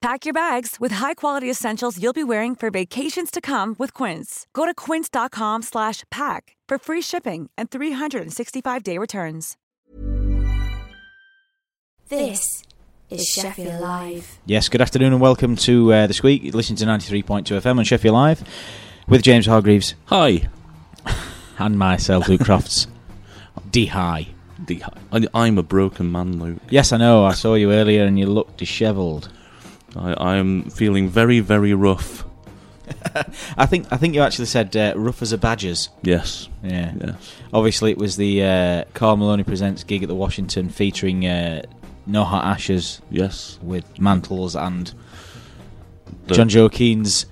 Pack your bags with high-quality essentials you'll be wearing for vacations to come with Quince. Go to quince.com slash pack for free shipping and 365-day returns. This is Sheffield Live. Yes, good afternoon and welcome to uh, this week. Listen to 93.2 FM on Sheffield Live with James Hargreaves Hi. and myself, Luke Crofts. D high. The, I, I'm a broken man, Luke. Yes, I know. I saw you earlier and you looked dishevelled. I, I am feeling very, very rough. I think I think you actually said uh, rough as a badger's. Yes. Yeah. Yes. Obviously, it was the uh, Carl Maloney Presents gig at the Washington featuring uh, No Hot Ashes Yes. with Mantles and The- John Joe Keen's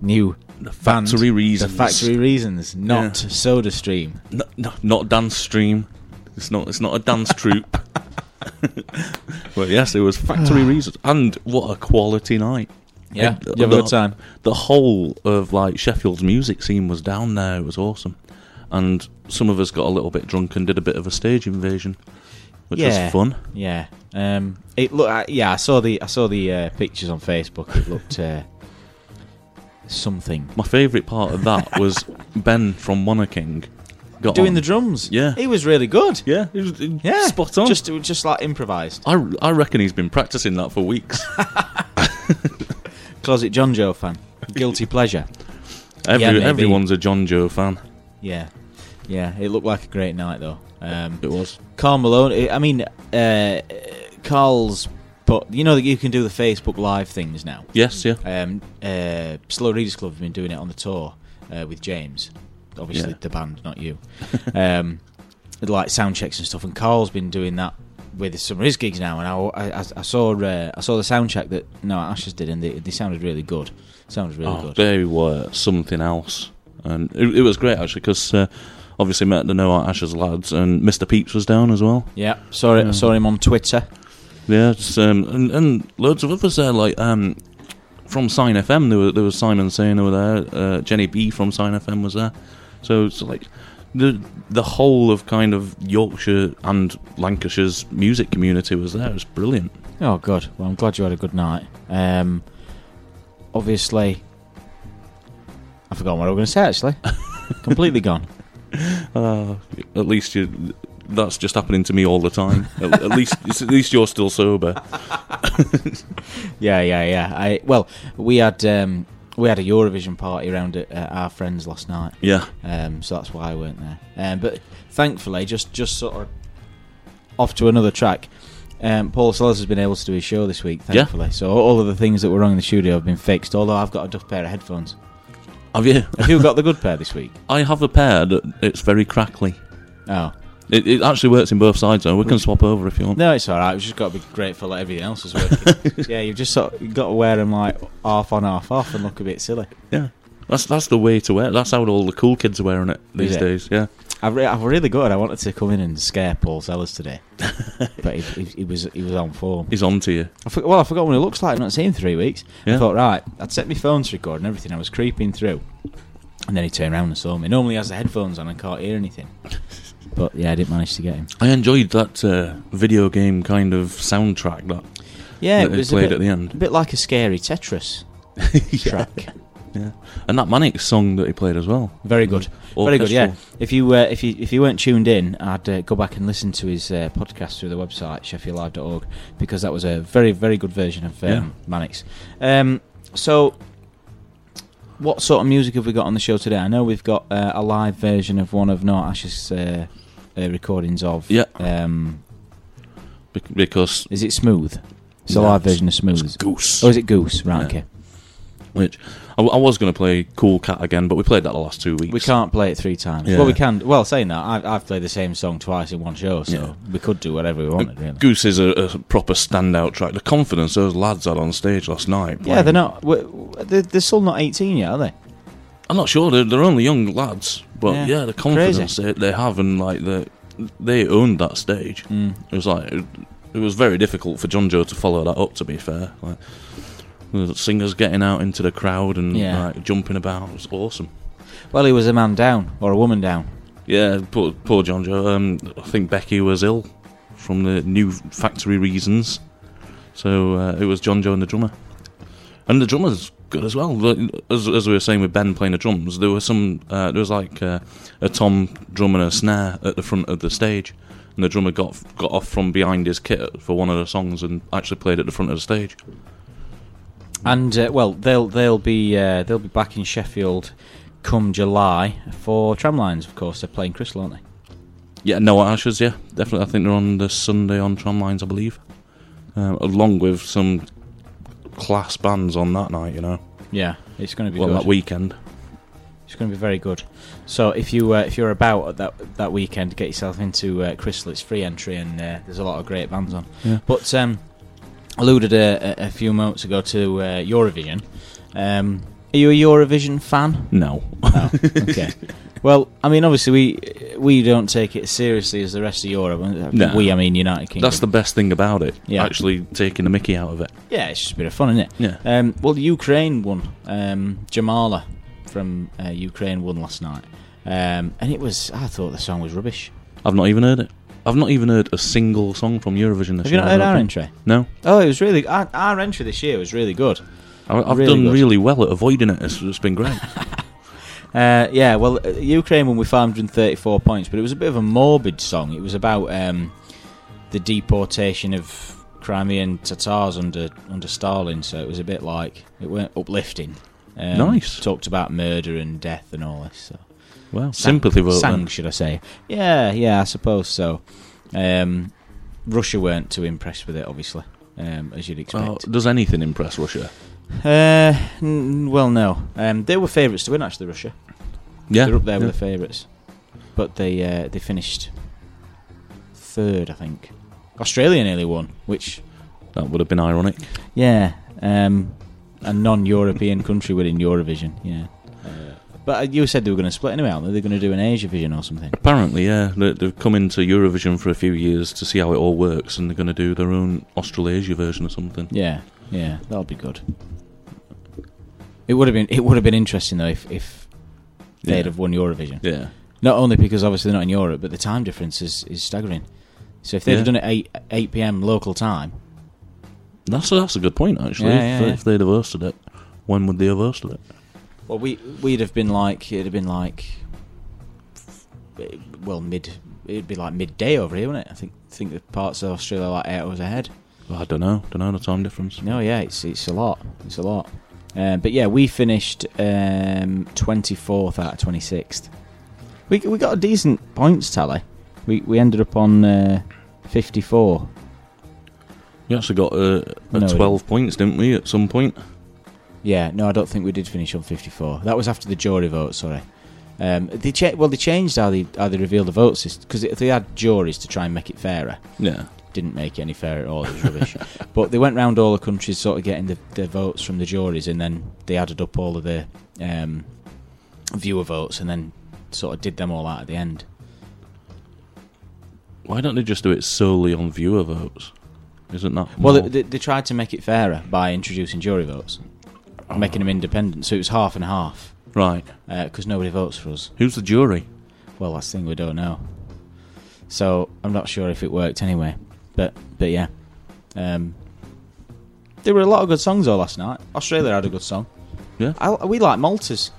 new The band, Factory Reasons. The Factory Reasons, not Yeah. Soda Stream. No, no, not dance stream. It's not. It's not a dance troupe. well, yes, it was Factory Reasons, and what a quality night. Yeah, Uh, you have a the- good time. The whole of like Sheffield's music scene was down there. It was awesome, and some of us got a little bit drunk and did a bit of a stage invasion, which Yeah. was fun. Yeah. Um. It look. I, yeah. I saw the. I saw the uh, pictures on Facebook. It looked uh, something. My favourite part of that was Ben from Monaking got Doing on. the drums. Yeah. He was really good. Yeah, it was, Yeah. spot on. Just. Just like improvised. I, I reckon he's been practicing that for weeks. Closet John Joe fan. Guilty pleasure. Every, Yeah, everyone's a John Joe fan. Yeah. Yeah. It looked like a great night though. Um. It was. Carl Malone. I mean, uh, Carl's. But you know that you can do the Facebook Live things now. Yes, yeah. Um, uh, Slow Readers Club have been doing it on the tour uh, with James, obviously Yeah. the band, not you. um, like sound checks and stuff, and Carl's been doing that with some of his gigs now. And I, I, I saw uh, I saw the sound check that no Ashes did, and they, they sounded really good. Sounded really Oh, good. they were something else. And it, it was great, actually, because uh, obviously met the No Hot Ashes lads, and Mr. Peeps was down as well. Yeah, saw it. I saw him on Twitter. Yeah, it's, um, and, and loads of others there, like um, from Sign FM, there, were, there was Simon saying they were there, uh, Jenny B from Sign FM was there. So it's like the the whole of kind of Yorkshire and Lancashire's music community was there. It was brilliant. Oh, good. Well, I'm glad you had a good night. Um, obviously, I forgot what I was going to say. Actually, completely gone. Uh, at least you, that's just happening to me all the time. at, at least at least you're still sober. Yeah, yeah, yeah. I well, we had um, we had a Eurovision party around at uh, our friends last night, Yeah, um, so that's why I weren't there. Um, but thankfully, just just sort of off to another track. Um, Paul Sellers has been able to do his show this week, Yeah. thankfully. So all of the things that were wrong in the studio have been fixed. Although I've got a duff pair of headphones. have you? Have you got the good pair this week? I have a pair that it's very crackly. Oh It, it actually works in both sides, though. We can swap over if you want. no, it's all right. We've just got to be grateful that everything else is working. yeah, you've just sort of, got to wear them like half on, half off, and look a bit silly. Yeah, that's that's the way to wear. it. That's how all the cool kids are wearing it these it? days. Yeah, I've, re- I've really good. I wanted to come in and scare Paul Sellers today, but he, he, he was he was on form. he's on to you. I for, well, I forgot what he looks like. I've not seen him three weeks. I thought, right, I'd set my phone to record and everything. I was creeping through, and then he turned around and saw me. Normally, he has the headphones on and can't hear anything. But yeah, I didn't manage to get him. I enjoyed that uh, video game kind of soundtrack that Yeah, that it was played bit, at the end. a bit like a scary Tetris track. Yeah, and that Manic song that he played as well. Very good, very good. Yeah, if you uh, if you if you weren't tuned in, I'd uh, go back and listen to his uh, podcast through the website sheffieldlive.org because that was a very very good version of um, Yeah. Mannix. Um, so, what sort of music have we got on the show today? I know we've got uh, a live version of one of No Ash's uh, recordings of. Yeah. Um, Bec- because is it Smooth? It's a No, live it's- version of Smooth. it's Goose. Oh, is it Goose? Right. Yeah. Okay. which I, I was going to play Cool Cat again, but we played that the last two weeks. We can't play it three times. Yeah. Well, we can. Well, saying that, I've, I've played the same song twice in one show, so Yeah. we could do whatever we wanted, really. Goose is a, a proper standout track. The confidence those lads had on stage last night. Yeah, playing- they're not. w- w- They're, they're still not eighteen yet, are they? I'm not sure. They're, they're only young lads, But Yeah. yeah, the confidence they, they have and like the they owned that stage. Mm. It was like it, it was very difficult for John Joe to follow that up. To be fair, like the singers getting out into the crowd and Yeah. like jumping about it was awesome. Well, he was a man down or a woman down. Yeah, poor, poor John Joe. Um, I think Becky was ill from the new factory reasons, so uh, it was John Joe and the drummer, and the drummer's good as well. As, as we were saying with Ben playing the drums, there was some uh, there was like uh, a tom drum and a snare at the front of the stage, and the drummer got got off from behind his kit for one of the songs and actually played at the front of the stage. And uh, well, they'll they'll be uh, they'll be back in Sheffield come July for Tramlines. Of course, they're playing Crystal, aren't they? Yeah, no Ashes. Yeah, definitely. I think they're on the Sunday on Tramlines, I believe, uh, along with some class bands on that night. You know. Yeah, it's going to be well, good. that weekend. It's going to be very good. So if you uh, if you're about that that weekend, get yourself into uh, Crystal. It's free entry, and uh, there's a lot of great bands on. Yeah. But um, alluded a, a, few moments ago to uh, Eurovision. Um, are you a Eurovision fan? No. Oh, okay. Well, I mean, obviously we we don't take it as seriously as the rest of Europe. No. We, I mean, United Kingdom. That's the best thing about it. Yeah. Actually taking the mickey out of it. yeah, it's just a bit of fun, isn't it? Yeah. Um, well, Ukraine won. Um, Jamala from uh, Ukraine won last night, um, and it was. I thought the song was rubbish. I've not even heard it. I've not even heard a single song from Eurovision this Have you year. not heard our entry? No. Oh, it was really our, our entry this year was really good. I, I've Really done good. really well at avoiding it. It's, it's been great. Uh, yeah, well, uh, Ukraine won with 534 points, but it was a bit of a morbid song. It was about um, the deportation of Crimean Tatars under under Stalin, so it was a bit like it weren't uplifting. Um, Nice. Talked about murder and death and all this. So. well, Sang- sympathy vote. Sang, then. should I say? Yeah, yeah, I suppose so. Um, Russia weren't too impressed with it, obviously, um, as you'd expect. does anything impress Russia? Uh, n- well, no. Um, they were favourites to win, actually. Russia. Yeah. They're up there yeah. with the favourites, but they uh, they finished third, I think. Australia nearly won, which That would have been ironic. yeah, um, a non-European country winning Eurovision, yeah. But uh, you said they were going to split anyway, aren't they? They're going to do an Asia Vision or something. Apparently, yeah. They've come into Eurovision for a few years to see how it all works, and they're going to do their own Australasia version or something. Yeah, yeah, that'll be good. It would have been it would have been interesting though if, if they'd Yeah. have won Eurovision. Yeah. Not only because obviously they're not in Europe, but the time difference is, is staggering. So if they'd Yeah. have done it eight eight p.m. local time, That's a, that's a good point, actually. Yeah, if, if they'd have hosted it, when would they have hosted it? well, we we'd have been like it'd have been like well mid it'd be like midday over here, wouldn't it? I think think the parts of Australia are like eight hours ahead. Well, I don't know. Don't know the time difference. No, yeah, it's it's a lot. It's a lot. Um, but yeah, we finished twenty fourth out of twenty sixth. We we got a decent points tally. We we ended up on uh, fifty four. We actually got uh, a No, we 12 points, didn't we, at some point? Yeah, no, I don't think we did finish on fifty four. That was after the jury vote. Sorry. Um, they cha- well, they changed how they how they revealed the vote system because they had juries to try and make it fairer. Yeah. Didn't make it any fairer at all. It was rubbish. but they went round all the countries, sort of getting the, the votes from the juries, and then they added up all of the um, viewer votes, and then sort of did them all out at the end. Why don't they just do it solely on viewer votes? Isn't that Well, more- they, they tried to make it fairer by introducing jury votes, making them independent, so it was half and half right? because nobody votes for us. Who's the jury? Well, that's the thing we don't know. So I'm not sure if it worked anyway. But but yeah, um, there were a lot of good songs though last night. Australia had a good song. Yeah. I, we like Malters.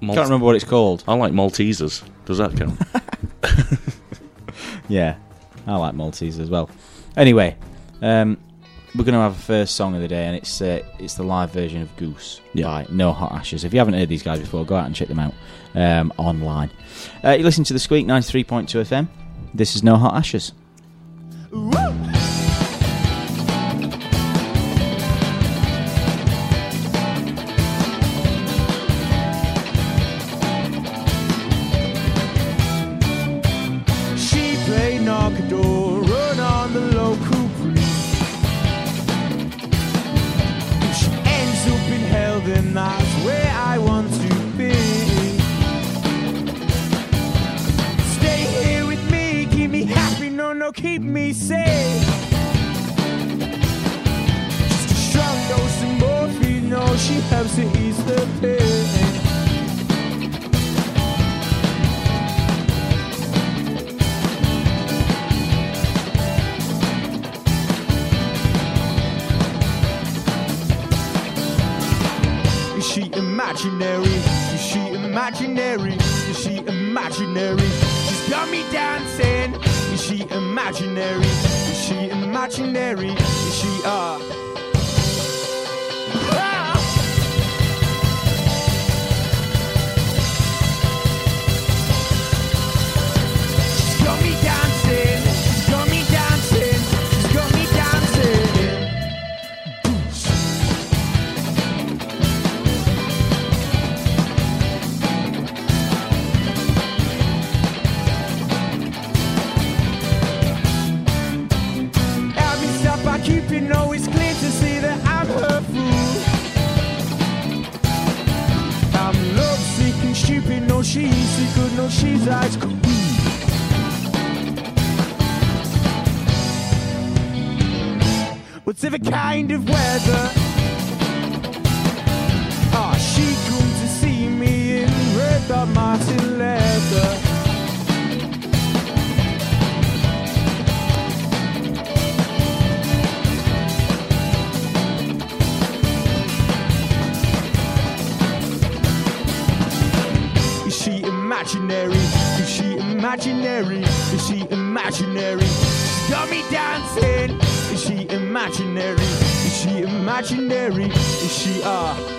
Mal- Can't remember what it's called. I like Maltesers. Does that count? Yeah, I like Maltese as well. Anyway, um, we're going to have a first song of the day, and it's uh, it's the live version of Goose Yeah. by No Hot Ashes. If you haven't heard these guys before, go out and check them out um, online. Uh, you listen to the Sqweek 93.2 FM. This is No Hot Ashes. She Whatever kind of weather. Ah, she come to see me in red Doc Marten leather. Is she imaginary? Is she imaginary? Is she imaginary? She's got me dancing. Imaginary? Is she imaginary? Is she uh?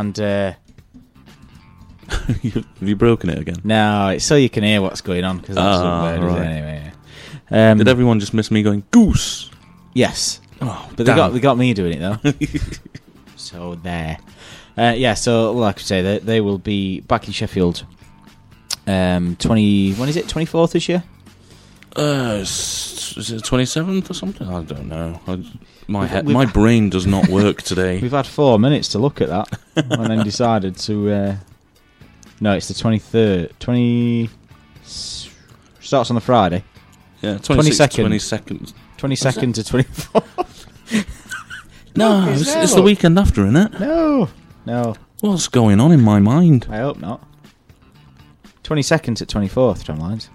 And uh, Have you broken it again? no, it's so you can hear what's going on because that's Ah, the word, is right. anyway. Um, Did everyone just miss me going goose? Yes, Oh, but they got they got me doing it though. so there. Uh, yeah, so like I say, they, they will be back in Sheffield. Um, twenty. When is it? Twenty fourth this year. Uh, s- is it twenty seventh or something? I don't know. I, my head, my brain does not work today. We've had four minutes to look at that, and then decided to. Uh, no, it's the twenty third. Twenty starts on the Friday. Yeah, 22nd. 22nd. Twenty second to twenty fourth. No, it's it's, it's the weekend after, isn't it? No, no. What's going on in my mind? I hope not. Twenty second to twenty fourth. John Lines.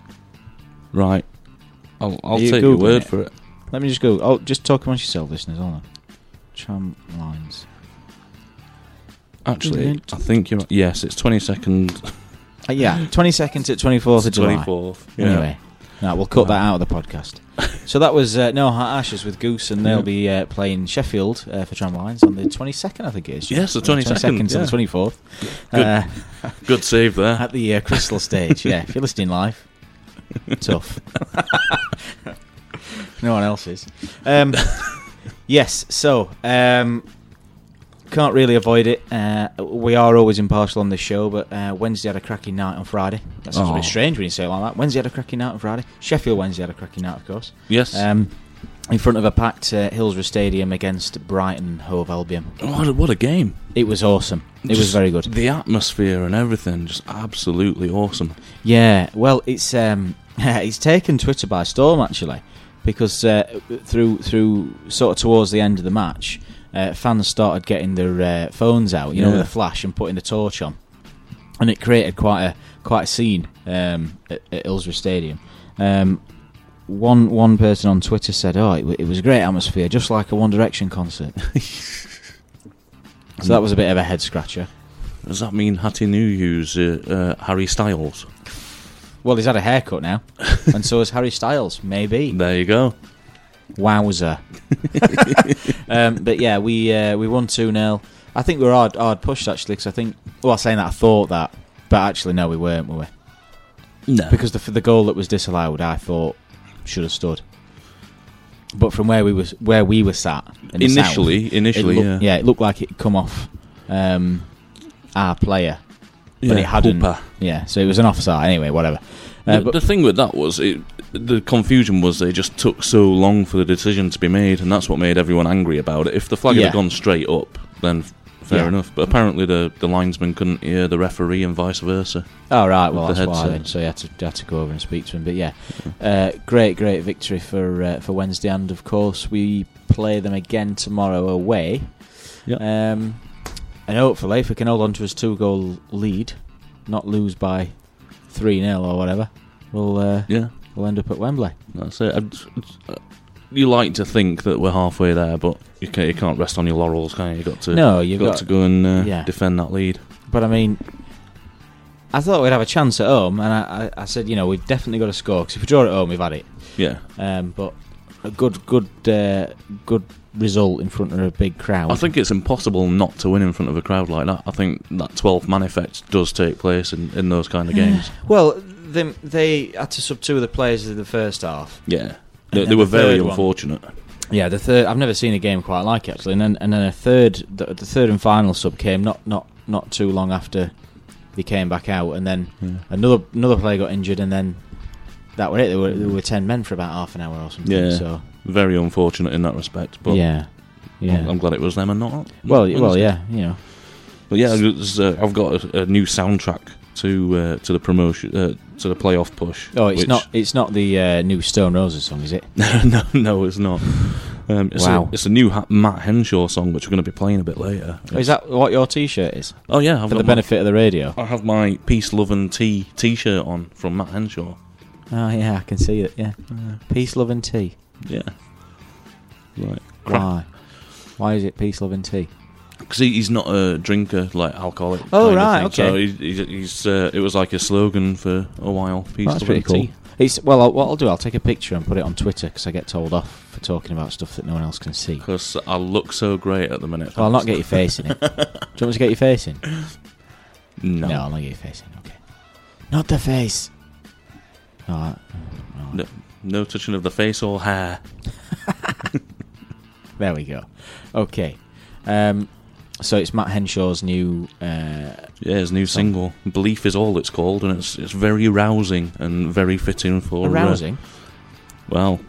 Right. I'll, I'll take your word it? for it. Let me just go. Oh, just talk amongst yourself, listeners. Hold on. Tram lines. Actually, I think you're. Yes, it's 22nd. Uh, yeah, twenty second to twenty fourth of July. 24th. Yeah. Anyway, no, we'll cut that out of the podcast. so that was uh, No Hot Ashes with Goose, and they'll be uh, playing Sheffield uh, for Tramlines on the 22nd, I think it is. Yes, the On 22nd, to yeah. the 24th. Good. Uh, Good save there. at the uh, Crystal Stage. Yeah, if you're listening live, tough. no one else is. Um, yes, so um, can't really avoid it. Uh, we are always impartial on this show, but uh, Wednesday had a cracking night on Friday. That sounds Oh. bit strange when you say it like that. Wednesday had a cracking night on Friday. Sheffield Wednesday had a cracking night, of course. Yes. Um, in front of a packed uh, Hillsborough Stadium against Brighton Hove Albion. what, a, what a game. It was awesome. It was very good. The atmosphere and everything, just absolutely awesome. Yeah, well, it's um, it's taken Twitter by storm actually, because uh, through through sort of towards the end of the match, uh, fans started getting their uh, phones out, you know, Yeah. with a flash and putting the torch on, and it created quite a quite a scene um, at, at Hillsborough Stadium. Um, one one person on Twitter said, "Oh, it, it was a great atmosphere, just like a One Direction concert." so that was a bit of a head scratcher. Does that mean Hattie New use uh, uh, Harry Styles? Well, he's had a haircut now, and so has Harry Styles. Maybe. There you go. Wowzer. um, but yeah, we uh, we won 2 0. I think we were hard, hard pushed actually, because I think, well, I was saying that, I thought that, but actually, no, we weren't, were we? No. Because the, the goal that was disallowed, I thought should have stood. But from where we was where we were sat in initially, south, initially, it looked, yeah. it looked like it come off um, our player, but it hadn't. Hooper. Yeah, so it was an offside anyway. Whatever. Uh, the, but the thing with that was it, the confusion was they just took so long for the decision to be made, and that's what made everyone angry about it. If the flag Yeah. had gone straight up, then fair Yeah. enough. But apparently the the linesman couldn't hear the referee, and vice versa. Oh right, well that's why then. So you had to had to go over and speak to him. But yeah, uh, great, great victory for uh, for Wednesday, and of course we play them again tomorrow away. Yeah. Um, and hopefully, if we can hold on to his two goal lead, not lose by three 0 or whatever, we'll uh, Yeah, we'll end up at Wembley. that's it. I'd- uh, You like to think that we're halfway there, but you can't, you can't rest on your laurels, can you? You got to No, you've got, got. to go and uh, yeah. defend that lead. But I mean, I thought we'd have a chance at home, and I, I, I said, you know, we've definitely got to score because if we draw at home, we've had it. Yeah, Um, but a good, good, uh, good result in front of a big crowd. I think it's impossible not to win in front of a crowd like that. I think that 12 man effect does take place in, in those kind of games. Well, they, they had to sub two of the players in the first half. Yeah, they, they were the very third one. unfortunate. Yeah, the third. I've never seen a game quite like it actually. And then, and then a third, the, the third and final sub came not, not, not too long after he came back out, and then Yeah. another another player got injured, and then that were it. There were there were ten men for about half an hour or something. Yeah. So Very unfortunate in that respect. But yeah, yeah. I'm, I'm glad it was them and not. well, not well, Wednesday. yeah. You know, But yeah, it's, uh, I've got a, a new soundtrack to uh, to the promotion uh, to the playoff push. oh, it's not it's not the uh, new Stone Roses song, is it? no, no, it's not. Um, it's Wow. a, it's a new ha- Matt Henshaw song, which we're going to be playing a bit later. Is that what your T-shirt is Oh yeah, I've for the my- benefit of the radio? I have my peace, love, and tea T-shirt on from Matt Henshaw. Oh yeah, I can see it. Yeah, peace, love, and tea. Yeah, right. Why? Why is it peace, love, and tea? Because he, he's not a drinker like alcoholic. Oh, kind of right, thing. So okay. he, he's, he's uh, it was like a slogan for a while. Peace, That's love, pretty and cool. tea. It's well, I'll, what I'll do, I'll take a picture and put it on Twitter because I get told off for talking about stuff that no one else can see. Because I look so great at the minute. Well, I'll not get your face in it. Do you want me to get your face in? No. No, I'll not get your face in. Okay. Not the face. No. No touching of the face or hair. There we go. Okay. Um, so it's Matt Henshaw's new. Uh, Yeah, his new Song. single, "Belief" is all it's called, and it's it's very rousing and very fitting for. uh, arousing. well,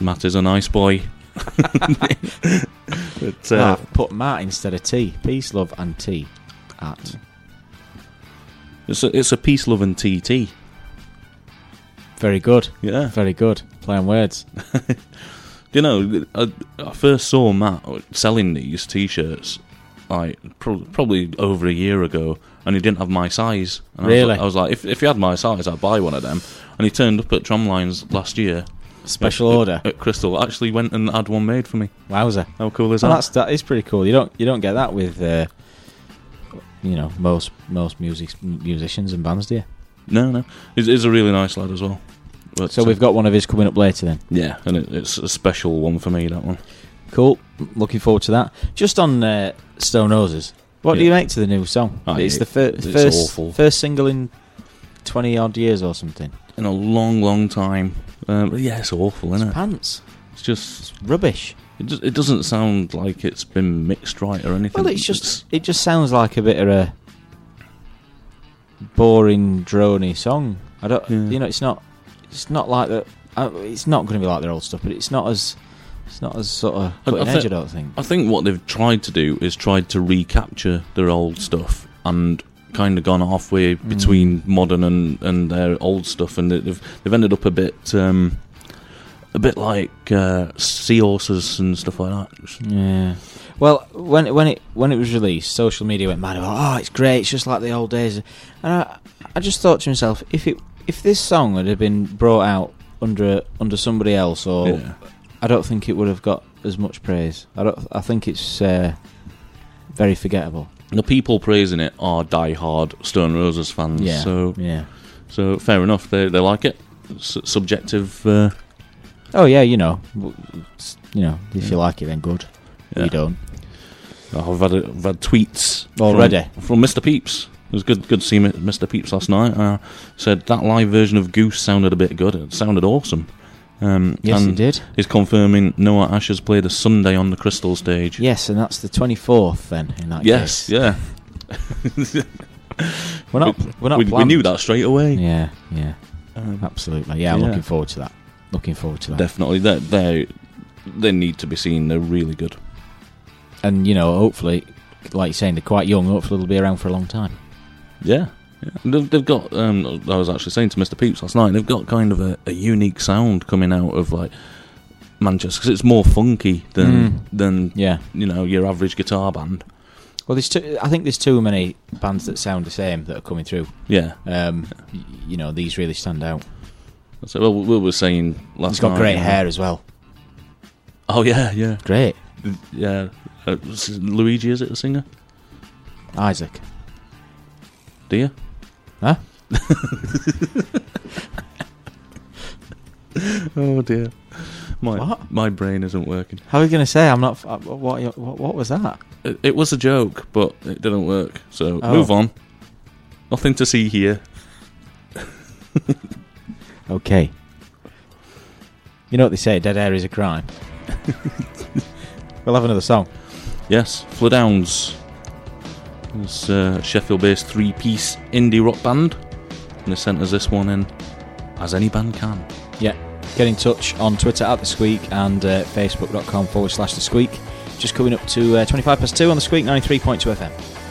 Matt is a nice boy. but, uh, I've put Matt instead of T. Peace, love, and T. At it's a it's a peace, love, and TT. Very good. Yeah, Very good. Playing words. you know, I, I first saw Matt selling these T-shirts like pro- probably over a year ago, and he didn't have my size. And I was Really? like- I was like, if if he had my size, I'd buy one of them. And he turned up at Tramlines last year. Special at, order. at Crystal. Actually, went and had one made for me. Wowzer. How cool is So that? that's that is pretty cool. You don't you don't get that with uh, you know most most music musicians and bands, do you? No, no, he's, he's a really nice lad as well. But, So uh, we've got one of his coming up later then. yeah, and it, it's a special one for me. That one. Cool. Looking forward to that. Just on uh, Stone Roses, what do you make to the new song? I it's the fir- it's first awful. first single in twenty odd years or something. In a long, long time. Um, yeah, it's awful, isn't It's it? pants. It's just It's rubbish. It, just, it doesn't sound like it's been mixed right or anything. Well, it's just it just sounds like a bit of a boring, drony song. I don't, Yeah. you know, it's not, it's not like that. Uh, it's not going to be like their old stuff, but it's not as, it's not as sort of I- I cutting edge. I don't think. I think what they've tried to do is tried to recapture their old stuff and kind of gone halfway Mm. between modern and, and their old stuff, and they've they've ended up a bit um, a bit like uh, seahorses and stuff like that. Yeah. Well, when when it when it was released, social media went mad about. Oh, it's great! It's just like the old days. And I, I just thought to myself, if it if this song had been brought out under under somebody else, or Yeah. I don't think it would have got as much praise. I don't. I think it's uh, very forgettable. The people praising it are die-hard Stone Roses fans, Yeah. so yeah. so fair enough. They they like it. S- subjective. Uh, Oh yeah, you know, you know, if you like it, then good. Yeah. You don't. I've had I've had tweets Already? from, from Mr. Peeps. It was good good to see Mr. Peeps last night. Uh, said that live version of Goose sounded a bit good. It sounded awesome. Um, Yes, it did. He's confirming No Hot Ashes played a Sunday on the Crystal stage. Yes, and that's the twenty fourth. Then in that Yes, case. yeah. we're not. we, We're not. we, we knew that straight away. Yeah, yeah, Um, absolutely. Yeah, I'm Yeah. looking forward to that. Looking forward to that. definitely, they they they need to be seen. They're really good. And you know, hopefully, like you're saying, they're quite young. Hopefully, they'll be around for a long time. Yeah. yeah. They've, they've got. Um, I was actually saying to Mr. Peeps last night. They've got kind of a, a unique sound coming out of like Manchester because it's more funky than Mm. than Yeah. you know your average guitar band. Well, there's too, I think there's too many bands that sound the same that are coming through. Yeah. Um, you know, these really stand out. So, well, we were saying last He's got night, great you hair as well. Oh yeah, yeah, Great, yeah. Uh, Luigi, is it the singer? Isaac. Do you? Huh? Oh dear. My What? my brain isn't working. How are you going to say I'm not? f- uh, What, what? What was that? It, it was a joke, but it didn't work. So Oh. move on. Nothing to see here. Okay. You know what they say? Dead air is a crime. we'll have another song. Yes, Floodhounds. It's a Sheffield-based three-piece indie rock band, and they sent us this one in, as any band can. Yeah. Get in touch on Twitter at the Sqweek and uh, Facebook.com forward slash the Sqweek. Just coming up to uh, 25 past 2 on the Sqweek 93.2 FM.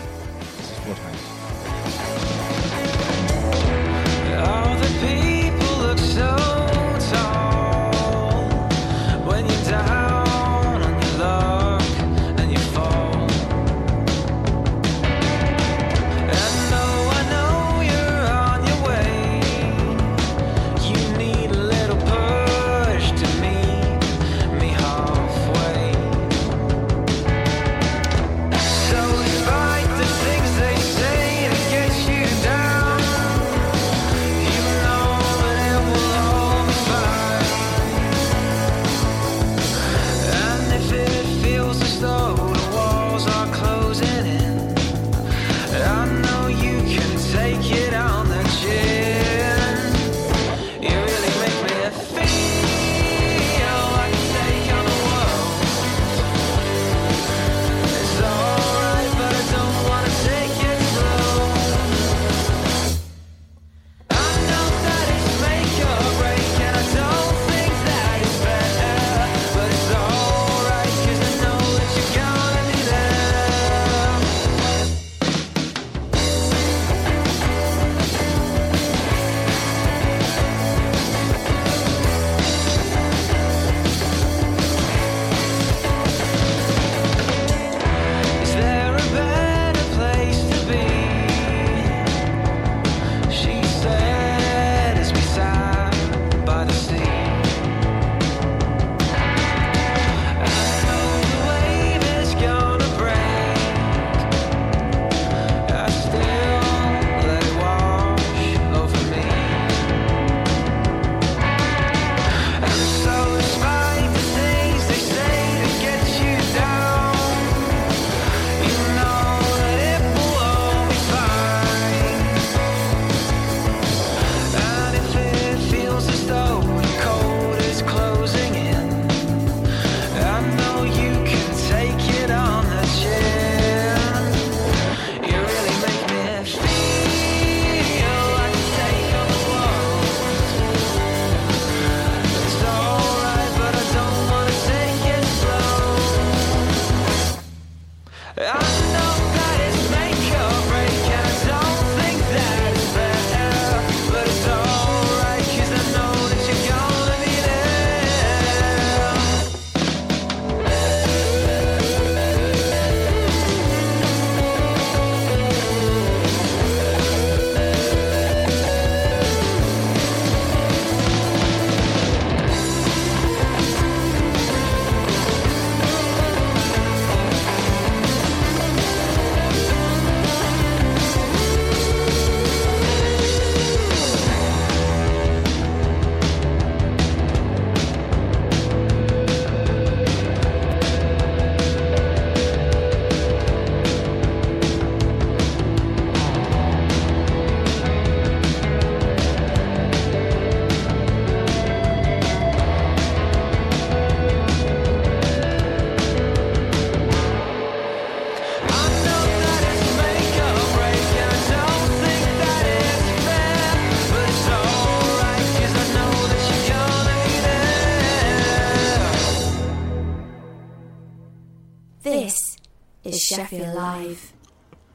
Sheffield Live.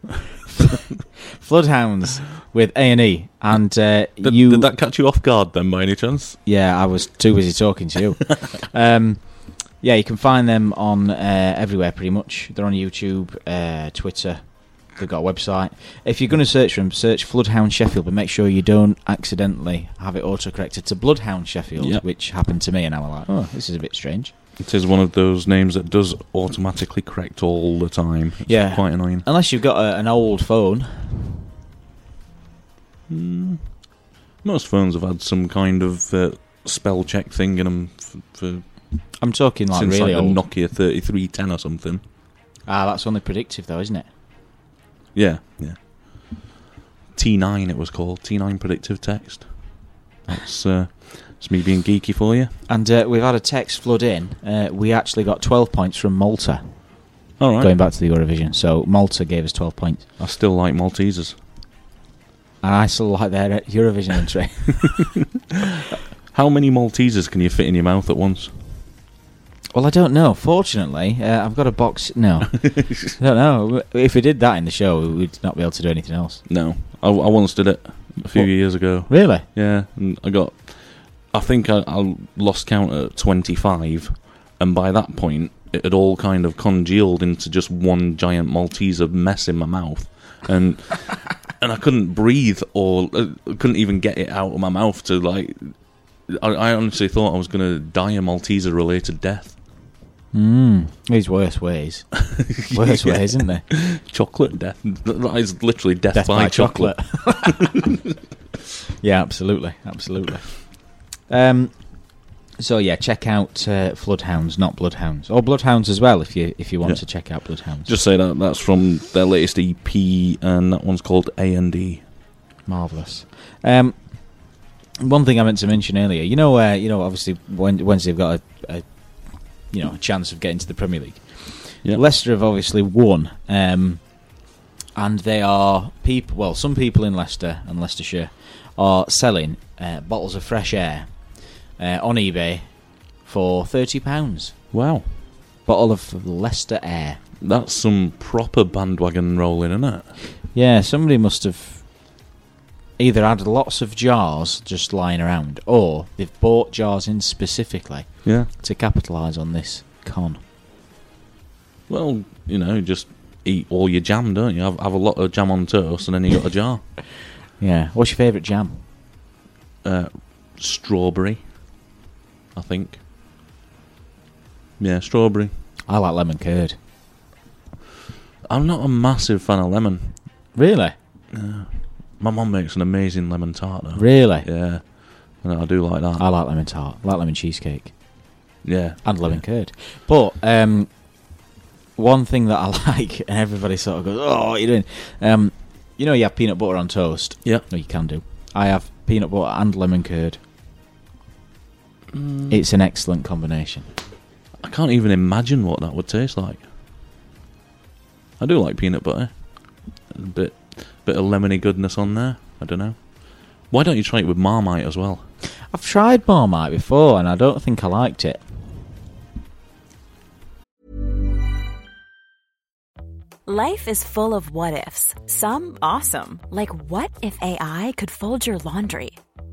Floodhounds with A and E, and uh, Did, you. did that catch you off guard then, by any chance? Yeah, I was too busy talking to you. um, yeah, you can find them on uh, everywhere pretty much. They're on YouTube, uh, Twitter. They've got a website. If you're going to search for them, search Floodhound Sheffield, but make sure you don't accidentally have it autocorrected to Bloodhound Sheffield, Yep. which happened to me, and I was like, oh, this is a bit strange. It is one of those names that does automatically correct all the time. It's Yeah. quite annoying. Unless you've got a, an old phone. Most phones have had some kind of uh, spell check thing in them for, for I'm talking like since really like old. a Nokia 3310 or something. ah, that's only predictive though, isn't it? Yeah, yeah. T9 it was called. T9 predictive text. That's uh, it's me being geeky for you. And uh, we've had a text flood in. Uh, we actually got 12 points from Malta, All right. going back to the Eurovision. So Malta gave us 12 points. I still like Maltesers. And I still like their uh, Eurovision entry. How many Maltesers can you fit in your mouth at once? well, I don't know. Fortunately, uh, I've got a box. No. I don't know. If we did that in the show, we'd not be able to do anything else. No, I, I once did it a few What? years ago. Really? Yeah, and I got. I think I, I lost count at twenty five, and by that point, it had all kind of congealed into just one giant Malteser mess in my mouth, and and I couldn't breathe or uh, couldn't even get it out of my mouth to like. I, I honestly thought I was going to die a Malteser related death. Mm. There's worse ways. Worse Yeah. ways, isn't there? Chocolate death. That is literally death, Death by, by chocolate. chocolate. yeah, absolutely, absolutely. Um, so yeah, check out uh, Floodhounds, not Bloodhounds, or Bloodhounds as well if you if you want Yeah. to check out Bloodhounds. Just say that that's from their latest EP, and that one's called A and D. marvelous. Um, one thing I meant to mention earlier, you know, uh, you know, obviously Wednesday have got a, a you know a chance of getting to the Premier League. Yeah. Leicester have obviously won, um, and they are people. Well, some people in Leicester and Leicestershire are selling uh, bottles of fresh air uh, on eBay for thirty pounds. Wow. Bottle of Leicester air. That's some proper bandwagon rolling, isn't it? Yeah, somebody must have either had lots of jars just lying around, or they've bought jars in specifically Yeah. to capitalise on this con. Well, you know, just eat all your jam, don't you? Have, have a lot of jam on toast, and then you got a jar. Yeah. What's your favourite jam? Uh, strawberry, I think. Yeah, strawberry. I like lemon curd. I'm not a massive fan of lemon. Really? Yeah. My mum makes an amazing lemon tart, though. Really? Yeah, and I do like that. I like lemon tart. I like lemon cheesecake yeah, and lemon curd. But um, one thing that I like, and everybody sort of goes, "Oh, what are you doing?" Um, you know, you have peanut butter on toast. Yeah. No, you can do. I have peanut butter and lemon curd. It's an excellent combination. I can't even imagine what that would taste like. I do like peanut butter. A bit, bit of lemony goodness on there. I don't know. Why don't you try it with Marmite as well? I've tried Marmite before, and I don't think I liked it. Life is full of what ifs. Some awesome, like what if AI could fold your laundry?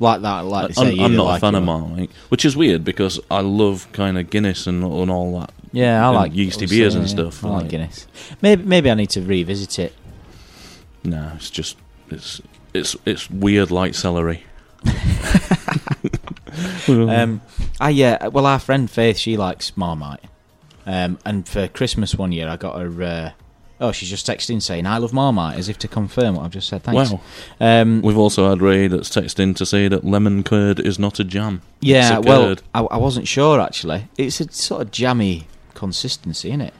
like that. Like they say, I'm, you I'm not like a fan of Marmite, which is weird because I love kind of Guinness and, and all that Yeah, I and like yeasty obviously, beers and yeah, stuff. I like Guinness. Maybe maybe I need to revisit it. No, it's just it's it's it's weird like celery. Um, I yeah. Well, our friend Faith, she likes Marmite. Um, and for Christmas one year, I got her. Uh, oh, she's just texting saying, "I love Marmite," as if to confirm what I've just said. Thanks. Wow. Um, We've also had Ray that's texted in to say that lemon curd is not a jam. yeah. a Well. I, I wasn't sure actually. It's a sort of jammy consistency, isn't it?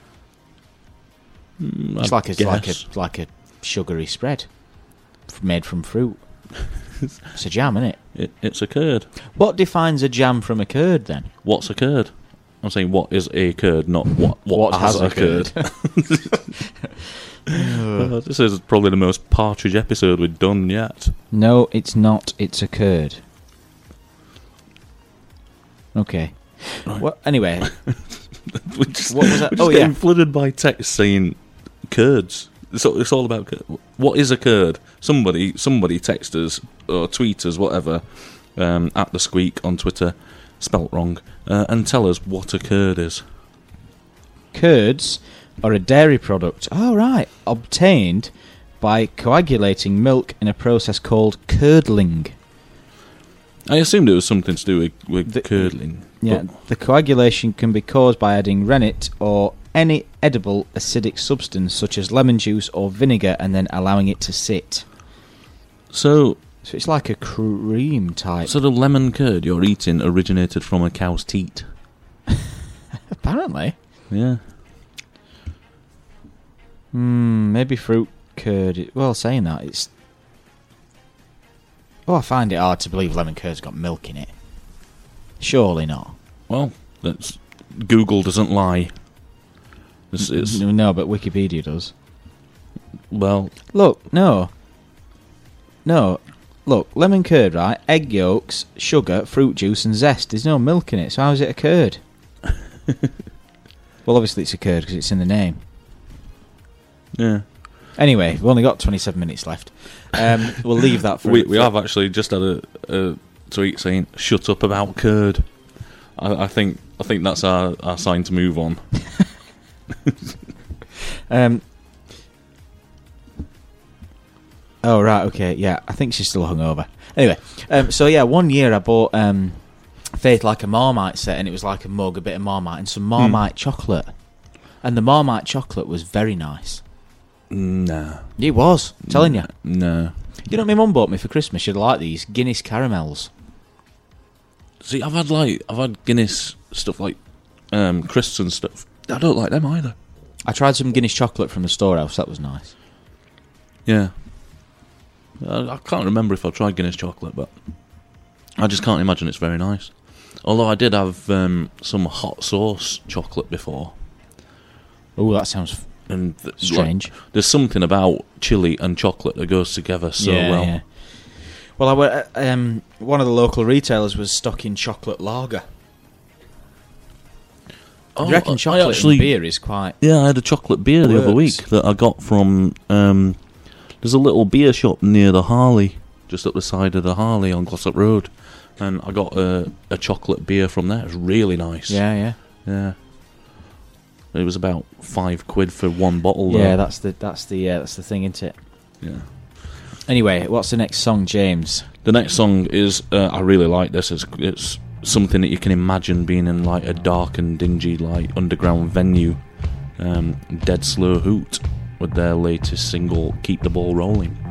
Mm, It's I like a like a like a sugary spread made from fruit. it's a jam, isn't it? It, it's a curd. What defines a jam from a curd then? What's a curd? I'm saying what is a curd, not what what, has, occurred. Uh, this is probably the most partridge episode we've done yet. no, it's not. It's occurred. Okay. Right. Well, anyway, just, What was that? Oh, yeah. flooded by text saying curds. It's all, it's all about curd. What is a curd? Somebody somebody text us or tweet us whatever um, at the Sqweek on Twitter, spelt wrong, uh, and tell us what a curd is. curds are a dairy product. Oh, right. Obtained by coagulating milk in a process called curdling. I assumed it was something to do with, with The- curdling. Yeah, the coagulation can be caused by adding rennet or any edible acidic substance such as lemon juice or vinegar and then allowing it to sit. so So it's like a cream type. so the lemon curd you're eating originated from a cow's teat. Apparently. Yeah. Hmm, maybe fruit curd. Well, saying that, it's. Oh, I find it hard to believe lemon curd's got milk in it. Surely not. Well, that's Google doesn't lie. It's, it's No, but Wikipedia does. well, Look, no. No. Look, lemon curd, right? Egg yolks, sugar, fruit juice, and zest. There's no milk in it, so how is it a curd? well, obviously it's a curd because it's in the name. yeah. Anyway, we've only got 27 minutes left. Um, we'll leave that for. we, we have actually just had a, a tweet saying "shut up about curd." I, I think I think that's our, our sign to move on. Um, oh right, okay, yeah. I think she's still hungover. Anyway, um, so yeah, one year I bought um, Faith like a Marmite set, and it was like a mug, a bit of Marmite, and some Marmite chocolate. And the Marmite chocolate was very nice. Nah, It was, I'm telling you. no. You know what my mum bought me for Christmas? She'd like these Guinness caramels. See, I've had like I've had Guinness stuff like um, crisps and stuff. I don't like them either. I tried some Guinness chocolate from the storehouse. That was nice. Yeah, I, I can't remember if I tried Guinness chocolate, but I just can't imagine it's very nice. Although I did have um, some hot sauce chocolate before, Oh, that sounds and th- like, strange. there's something about chili and chocolate that goes together so yeah, well. yeah. Well, I were, uh, um, one of the local retailers was stocking chocolate lager. Oh, you reckon I- I chocolate actually, and beer is quite? Yeah, I had a chocolate beer the other Works. week that I got from. Um, there's a little beer shop near the Harley, just up the side of the Harley on Glossop Road, and I got a, a chocolate beer from there. It was really nice. Yeah, yeah, yeah. It was about five quid for one bottle. Though. yeah. That's the that's the uh, that's the thing, isn't it? yeah. Anyway, what's the next song, James? The next song is uh, I really like this. It's, it's something that you can imagine being in like a dark and dingy like underground venue. Um, Dead Slow Hoot with their latest single "Keep the Ball Rolling."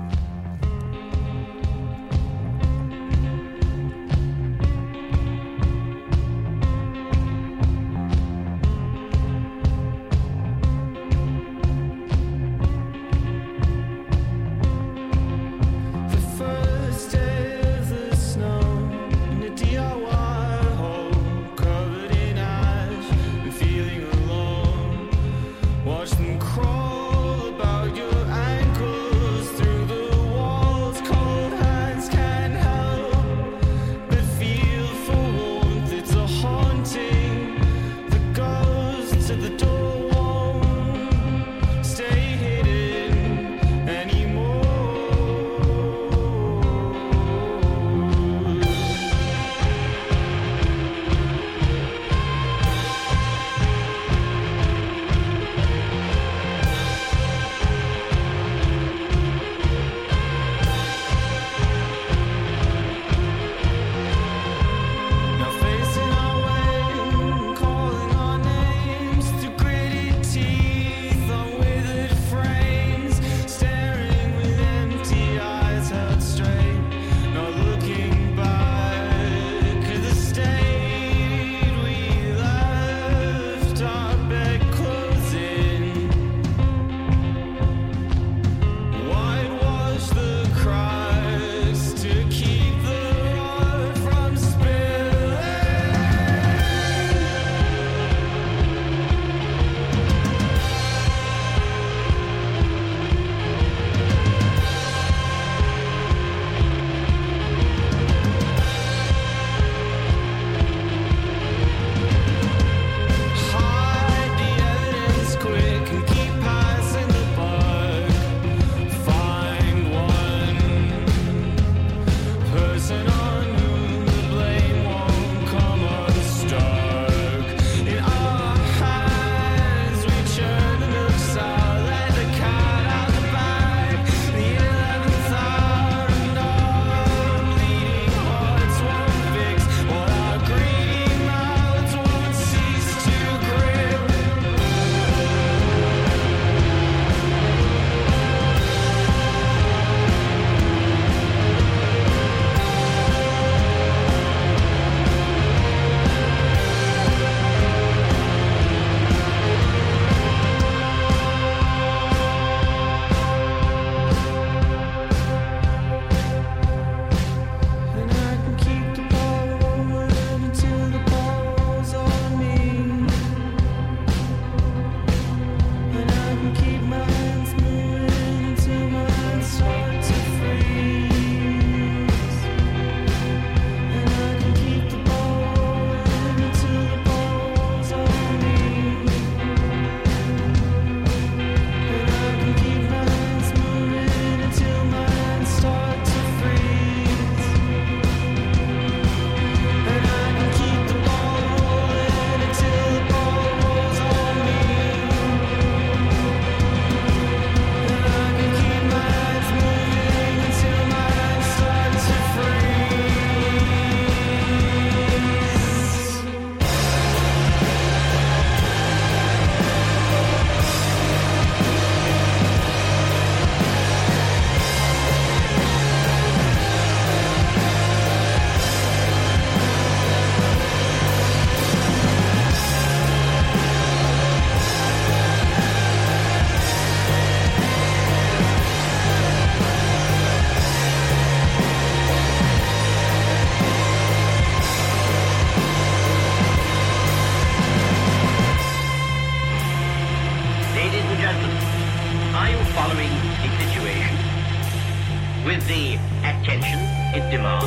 It demands.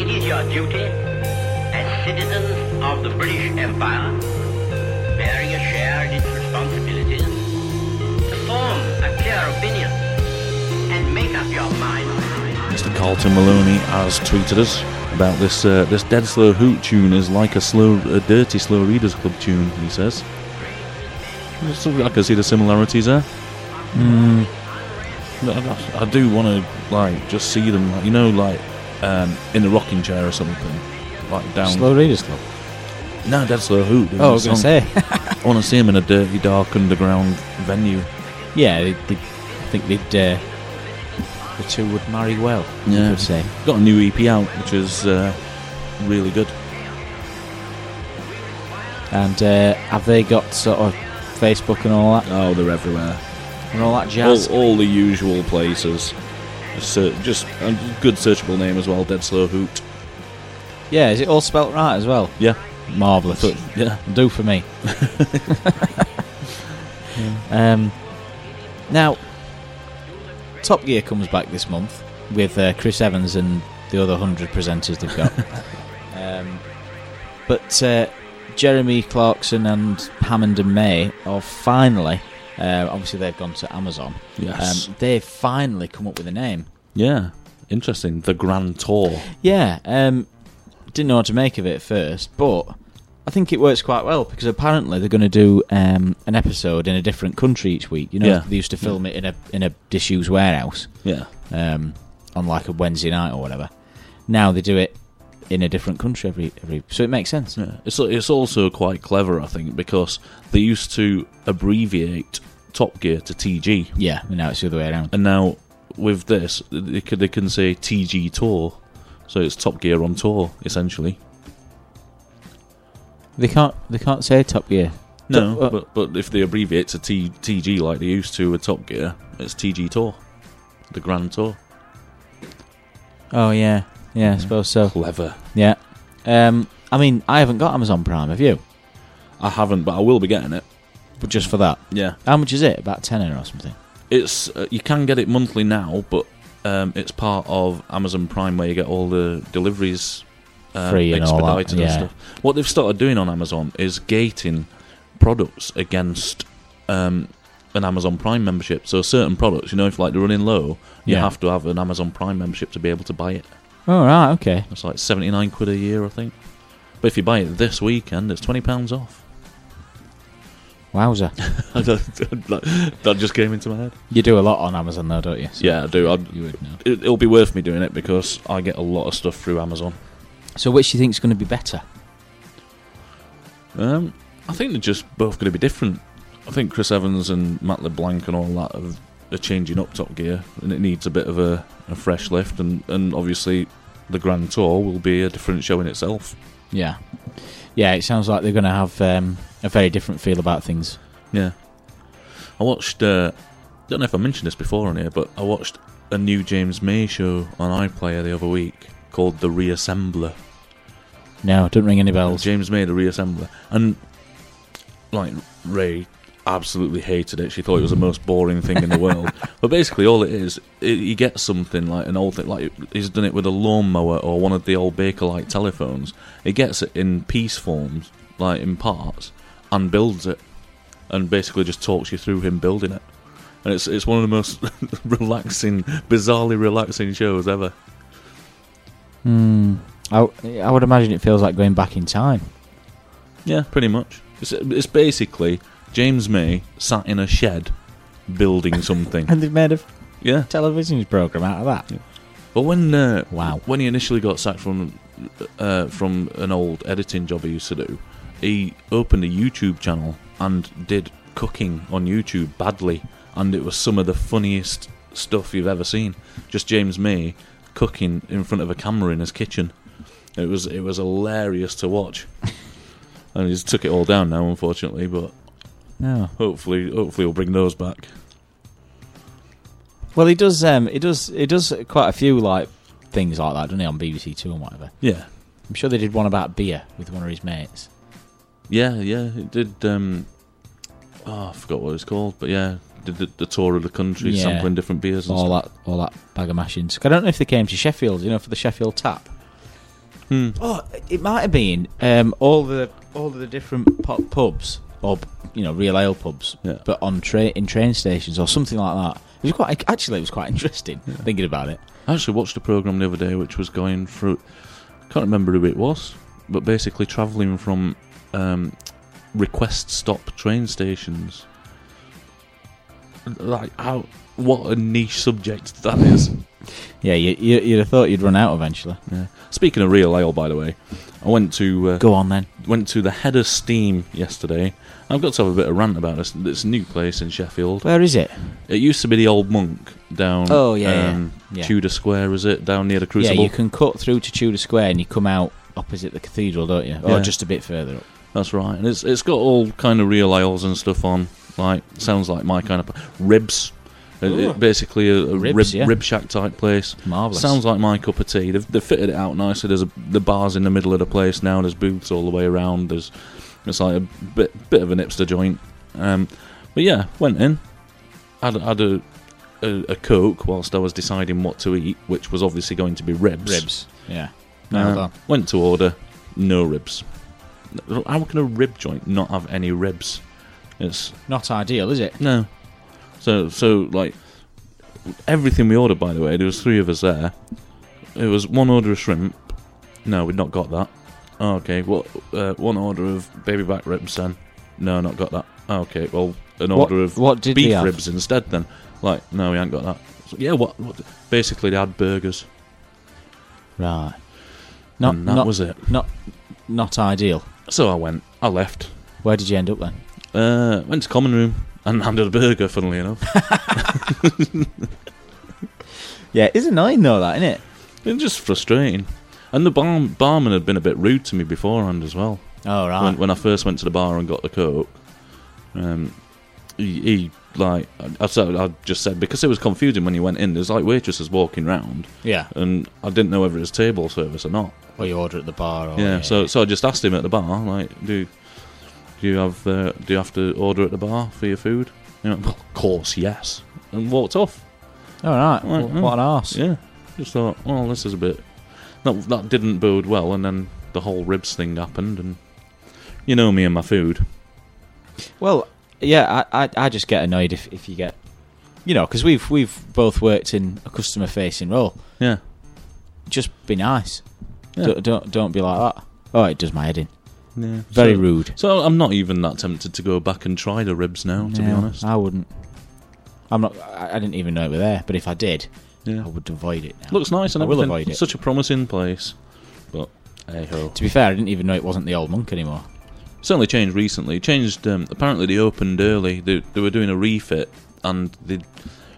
It is your duty as citizens of the British Empire, bearing a share in its responsibilities, to form a clear opinion and make up your mind. Mr. Carlton Maloney has tweeted us about this. Uh, this dead slow hoot tune is like a slow, a dirty slow readers club tune. He says. So I can see the similarities there. Mm. I, I do want to like just see them, like, you know, like um, in a rocking chair or something, like down. Slow Readers Club. No, that's slow hoot. Oh, I was going to say. I want to see them in a dirty, dark underground venue. yeah, they, they, I think they'd. Uh, the two would marry well. Yeah, would say. Got a new EP out, which is uh, really good. And uh, have they got sort of Facebook and all that Oh, they're everywhere. And all that jazz? All, all the usual places. Ser- just a good searchable name as well. Dead slow hoot. Yeah, is it all spelt right as well? Yeah, Marvellous. yeah. Do for me. um, now, Top Gear comes back this month with uh, Chris Evans and the other hundred presenters they've got. um, but uh, Jeremy Clarkson and Hammond and May are finally, uh, obviously they've gone to Amazon. Yes. Um, they've finally come up with a name. Yeah. Interesting. The Grand Tour. Yeah, um, didn't know what to make of it at first, but I think it works quite well because apparently they're going to do um, an episode in a different country each week. You know, Yeah. they used to film it in a in a disused warehouse Yeah. um, on like a Wednesday night or whatever. Now they do it in a different country every every, so it makes sense. Yeah. It's it's also quite clever, I think, because they used to abbreviate Top Gear to TG, Yeah, and now it's the other way around. and now with this, they can, they can say TG Tour, so it's Top Gear on tour essentially. They can't they can't say Top Gear. No, uh, but but if they abbreviate to T, TG like they used to with Top Gear, it's TG Tour, the Grand Tour. Oh yeah, yeah, I suppose so. Clever. Yeah. Um, I mean, I haven't got Amazon Prime. Have you? I haven't, but I will be getting it. But just for that, Yeah, how much is it? About tenner or something? it's uh, you can get it monthly now, but um, it's part of Amazon Prime where you get all the deliveries uh, Free and all that, expedited yeah. and stuff. What they've started doing on Amazon is gating products against um, an Amazon Prime membership. So certain products, you know, if like they're running low, you Yeah. have to have an Amazon Prime membership to be able to buy it. Oh right, okay. It's like seventy nine quid a year, I think. But if you buy it this weekend, it's twenty pounds off. Wowza. that just came into my head. You do a lot on Amazon though, don't you? So Yeah, I do. I'd, You would know. it, it'll be worth me doing it because I get a lot of stuff through Amazon. So which do you think's going to be better? Um, I think they're just both going to be different. I think Chris Evans and Matt LeBlanc and all that have, are changing up Top Gear, and it needs a bit of a, a fresh lift. And, and obviously, the Grand Tour will be a different show in itself. Yeah. Yeah, it sounds like they're going to have um, a very different feel about things. Yeah. I watched. Uh, don't know if I mentioned this before on here, but I watched a new James May show on iPlayer the other week called The Reassembler. No, don't ring any bells. James May, the reassembler, and like Ray absolutely hated it. She thought it was the most boring thing in the world. But basically, all it is, it, you get something like an old thing, like he's done it with a lawnmower or one of the old Bakelite telephones. He gets it in piece forms, like in parts, and builds it, and basically just talks you through him building it. And it's it's one of the most relaxing, bizarrely relaxing shows ever. Hmm. I, I would imagine it feels like going back in time. Yeah, pretty much. It's, it's basically James May sat in a shed building something. And they've made a yeah. television program out of that. But when uh, Wow. when he initially got sacked from uh, from an old editing job he used to do, he opened a YouTube channel and did cooking on YouTube badly, and it was some of the funniest stuff you've ever seen. Just James May cooking in front of a camera in his kitchen. It was it was hilarious to watch. and he's took it all down now, unfortunately. But No. hopefully, hopefully, we'll bring those back. Well, he does. Um, he does. He does quite a few like things like that, doesn't he, on BBC Two and whatever. Yeah, I'm sure they did one about beer with one of his mates. Yeah, yeah, it did. Um, oh, I forgot what it was called, but yeah, did the, the tour of the country, Yeah. sampling different beers and all stuff. that all that bag of mashings. I don't know if they came to Sheffield, you know, for the Sheffield tap. Hmm. Oh, it might have been um, all the all of the different pubs or you know real ale pubs, Yeah. but on train in train stations or something like that. It was quite actually it was quite interesting thinking about it. I actually watched a program the other day which was going through. Can't remember who it was, but basically travelling from um, request stop train stations. Like how? What a niche subject that is. Yeah, you, you, you'd have thought you'd run out eventually. Yeah. Speaking of real ale, by the way, I went to uh, Go on then. went to the Head of Steam yesterday. I've got to have a bit of rant about this. It's a new place in Sheffield. Where is it? It used to be the old monk down. Oh, yeah, yeah. um, Yeah. Tudor Square, is it down near the Crucible? Yeah, you can cut through to Tudor Square and you come out opposite the cathedral, don't you? Or Yeah. just a bit further up. That's right. And it's it's got all kind of real ales and stuff on. Like sounds like my kind of ribs. It- it- Ooh. basically a, a Ribs, rib, yeah. rib shack type place. Marvellous. Sounds like my cup of tea. They've, they've fitted it out nicely. There's a, the bars in the middle of the place now. There's booths all the way around. There's it's like a bit bit of an hipster joint. Um, but yeah, went in, had, had a, a a coke whilst I was deciding what to eat, which was obviously going to be ribs. Ribs. Yeah. Uh, Nailed on. went to order, no ribs. How can a rib joint not have any ribs? It's Not ideal, is it? no. So so like everything we ordered. By the way, there was three of us there. It was one order of shrimp. No, we'd not got that. Oh, okay. What? uh, one order of baby back ribs then? No, not got that. Oh, okay. Well, an What- order of what did beef ribs instead then. Like, no, we ain't got that. So, yeah, what, what? Basically, they had burgers, Right. Not, and that not, was it. not, not ideal. So I went. I left. Where did you end up then? Uh, went to common room and handed a burger. Funnily enough, Yeah, it's annoying though, that isn't it? it's just frustrating. And the bar- barman had been a bit rude to me beforehand as well. Oh right. When, when I first went to the bar and got the coke, um, he, he like I, said, I just said because it was confusing when you went in. There's like waitresses walking round, yeah. and I didn't know whether it was table service or not. Or you order at the bar. Or, yeah, so so I just asked him at the bar, like, do do you have uh, do you have to order at the bar for your food? You know, well, of course, yes, and walked off. All right. Right, Well, what an arse. Yeah, just thought, well, this is a bit that that didn't bode well, and then the whole ribs thing happened, and you know me and my food. Well, yeah, I, I, I just get annoyed if, if you get, you know, because we've we've both worked in a customer facing role. Yeah, Just be nice. Yeah. Don't, don't don't be like that. Oh, it does my head in. Yeah, Very So- rude. So I'm not even that tempted to go back and try the ribs now, to be No, honest. I wouldn't. I'm not. I, I didn't even know it were there. But if I did, Yeah. I would avoid it. Now. Looks nice and I will everything. avoid it. Such a promising place, but hey ho. To be fair, I didn't even know it wasn't the old monk anymore. Certainly changed recently. Changed. Um, apparently, they opened early. They, they were doing a refit, and they,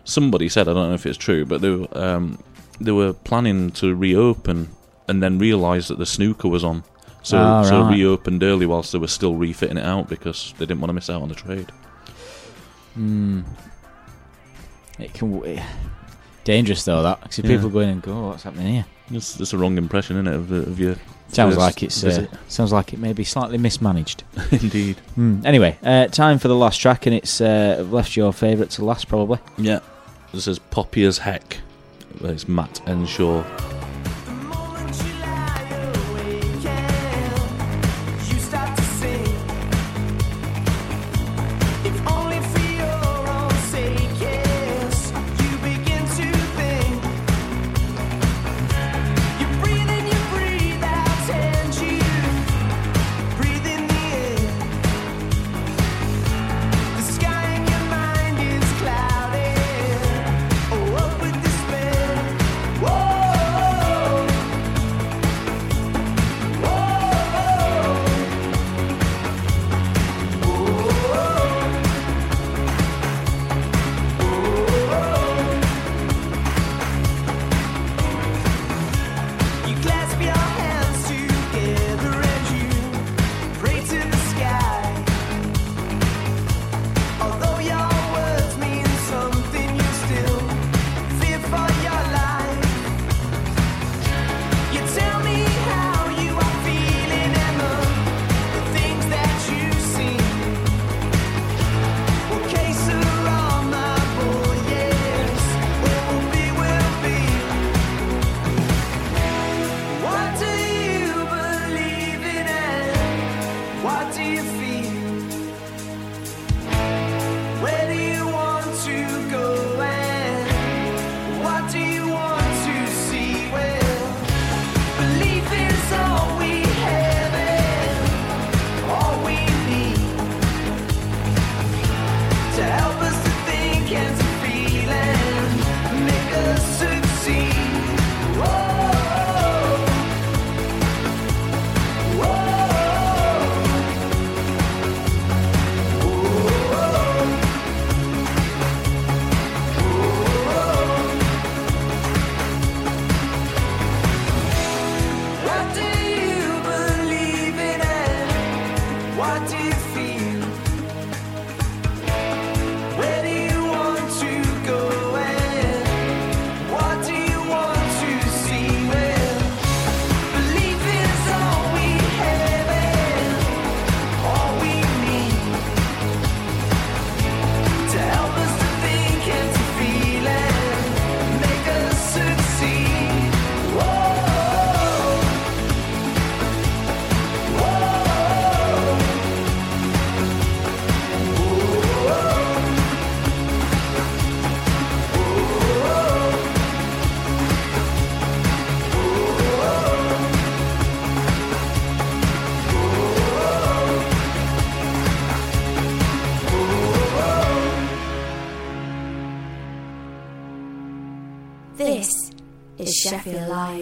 somebody said I don't know if it's true, but they were, um, they were planning to reopen, and then realised that the snooker was on. So Ah, so right. reopened early whilst they were still refitting it out because they didn't want to miss out on the trade. Hmm. It can. Dangerous though that. 'cause if Yeah. people go in and go, oh, "What's happening here?" It's, it's a wrong impression, isn't it, of, of your Sounds like it's uh, sounds like it may be slightly mismanaged. Indeed. Hmm. Anyway, uh, time for the last track, and it's uh, left your favourite to last, probably. Yeah. This is poppy as heck. It's Matt Enshaw.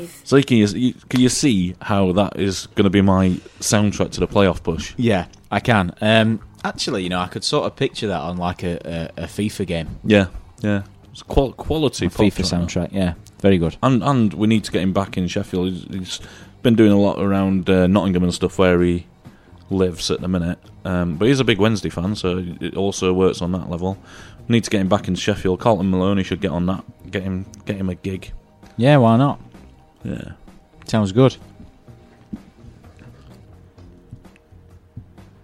Sheffield So can you, you can you see how that is going to be my soundtrack to the playoff push? Yeah, I can. Um, actually, you know, I could sort of picture that on like a, a, a FIFA game. Yeah, yeah. It's qual- quality A FIFA soundtrack. Yeah, very good. And and we need to get him back in Sheffield. He's, he's been doing a lot around uh, Nottingham and stuff where he lives at the minute. Um, but he's a big Wednesday fan, so it also works on that level. We need to get him back in Sheffield. Carlton Maloney should get on that. Get him get him a gig. Yeah, why not? Yeah. Sounds good.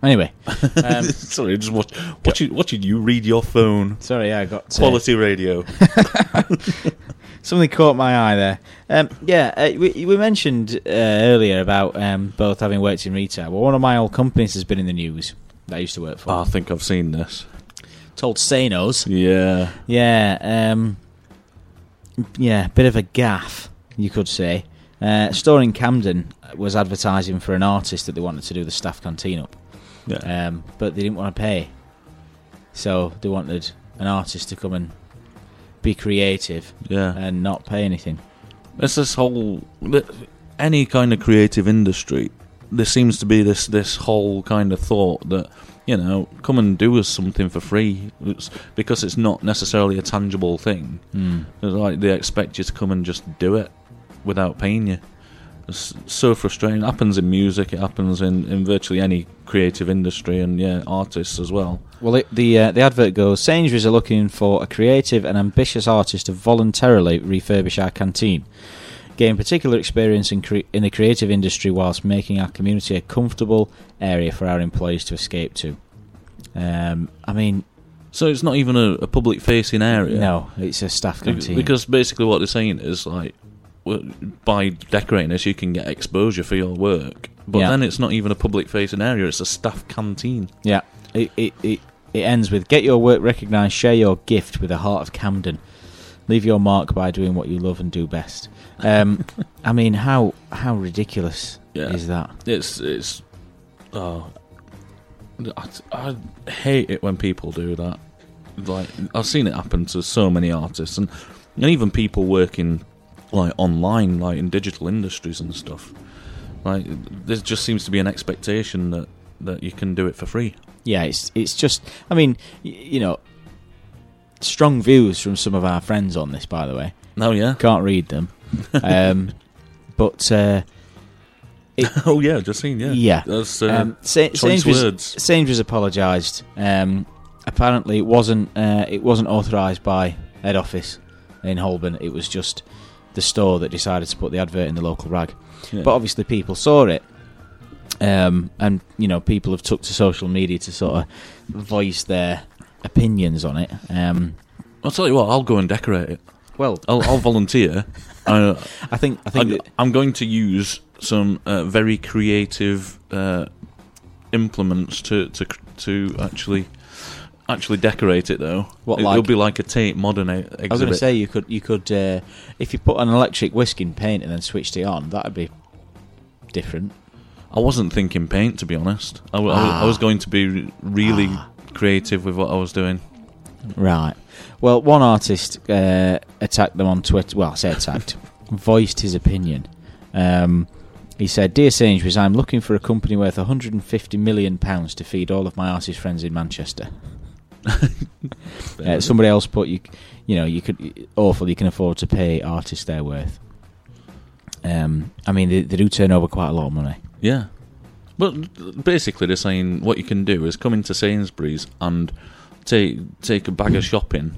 Anyway, um, Sorry, just watch, watching watching you read your phone. sorry, yeah, I got uh, Quality radio. Something caught my eye there. Um, yeah, uh, we, we mentioned uh, earlier about um, both having worked in retail. Well, one of my old companies has been in the news that I used to work for. I think I've seen this. Told Sainos. Yeah. Yeah, um, yeah, bit of a gaff, you could say. Uh, store in Camden was advertising for an artist that they wanted to do the staff canteen up, Yeah. um, but they didn't want to pay, so they wanted an artist to come and be creative yeah. and not pay anything. It's this whole any kind of creative industry. There seems to be this this whole kind of thought that you know, come and do us something for free. It's because it's not necessarily a tangible thing. Mm. It's like they expect you to come and just do it without paying you. It's so frustrating. It happens in music. It happens in, in virtually any creative industry, and yeah, artists as well. Well, it, the uh, the advert goes: Sainsbury's are looking for a creative and ambitious artist to voluntarily refurbish our canteen, gain particular experience in cre- in the creative industry whilst making our community a comfortable area for our employees to escape to. Um, I mean, So it's not even a, a public facing area. no, it's a staff canteen. Because basically what they're saying is like, by decorating this, you can get exposure for your work. But Yeah. then it's not even a public facing area; it's a staff canteen. Yeah, it, it, it, it ends with get your work recognised, share your gift with a heart of Camden. Leave your mark by doing what you love and do best. Um, I mean, how how ridiculous Yeah. is that? It's it's. Oh, I, I hate it when people do that. Like I've seen it happen to so many artists and, and even people working like online, like in digital industries and stuff. Like there just seems to be an expectation that that you can do it for free. Yeah, it's it's just. I mean, y- you know, strong views from some of our friends on this. By the way, Oh yeah. can't read them, um, but uh, oh yeah, just seen yeah. Yeah. That's uh, um, Sa- choice Sainsbury's, words. Sainsbury's apologised. Um, apparently, it wasn't uh, it wasn't authorised by head office in Holborn. It was just the store that decided to put the advert in the local rag. Yeah. But obviously, people saw it, um, and you know, people have took to social media to sort of voice their opinions on it. Um, I'll tell you what, I'll go and decorate it. well, I'll, I'll volunteer. I, I think I think I, I'm going to use some uh, very creative uh, implements to, to to actually actually decorate it though. What, it, like- will be like a Tate modern e- exhibit. I was going to say you could you could uh, if you put an electric whisk in paint and then switched it on, that'd be different. I wasn't thinking paint to be honest. I, w- I was- I Ah. was going to be really creative with what I was doing. Right. Well, one artist uh, attacked them on Twitter. Well, I say attacked, voiced his opinion. Um, he said, "Dear Sainsbury's, I'm looking for a company worth 150 million pounds to feed all of my artist friends in Manchester." uh, somebody else put you, you know, you could awful. You can afford to pay artists their worth. Um, I mean, they, they do turn over quite a lot of money. Yeah. But basically, they're saying what you can do is come into Sainsbury's and take take a bag of shopping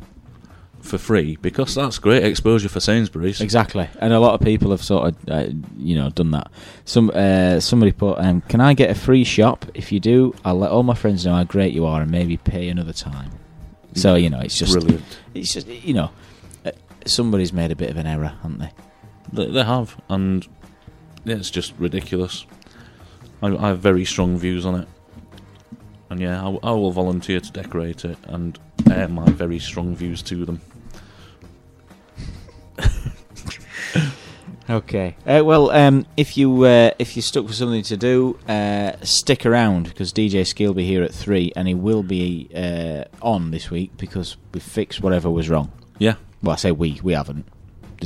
for free because that's great exposure for Sainsbury's. Exactly, and a lot of people have sort of, uh, you know, done that. Some uh, somebody put, um, "Can I get a free shop? If you do, I'll let all my friends know how great you are, and maybe pay another time." So you know, it's just, Brilliant. it's just, you know, uh, somebody's made a bit of an error, haven't they? They, they have, and yeah, it's just ridiculous. I, I have very strong views on it, and yeah, I, I will volunteer to decorate it and air my very strong views to them. Okay. Uh, well, um, if you uh, if you're stuck for something to do, uh, stick around because DJ Ski will be here at three, and he will be uh, on this week because we fixed whatever was wrong. Yeah, Well, I say we, we haven't.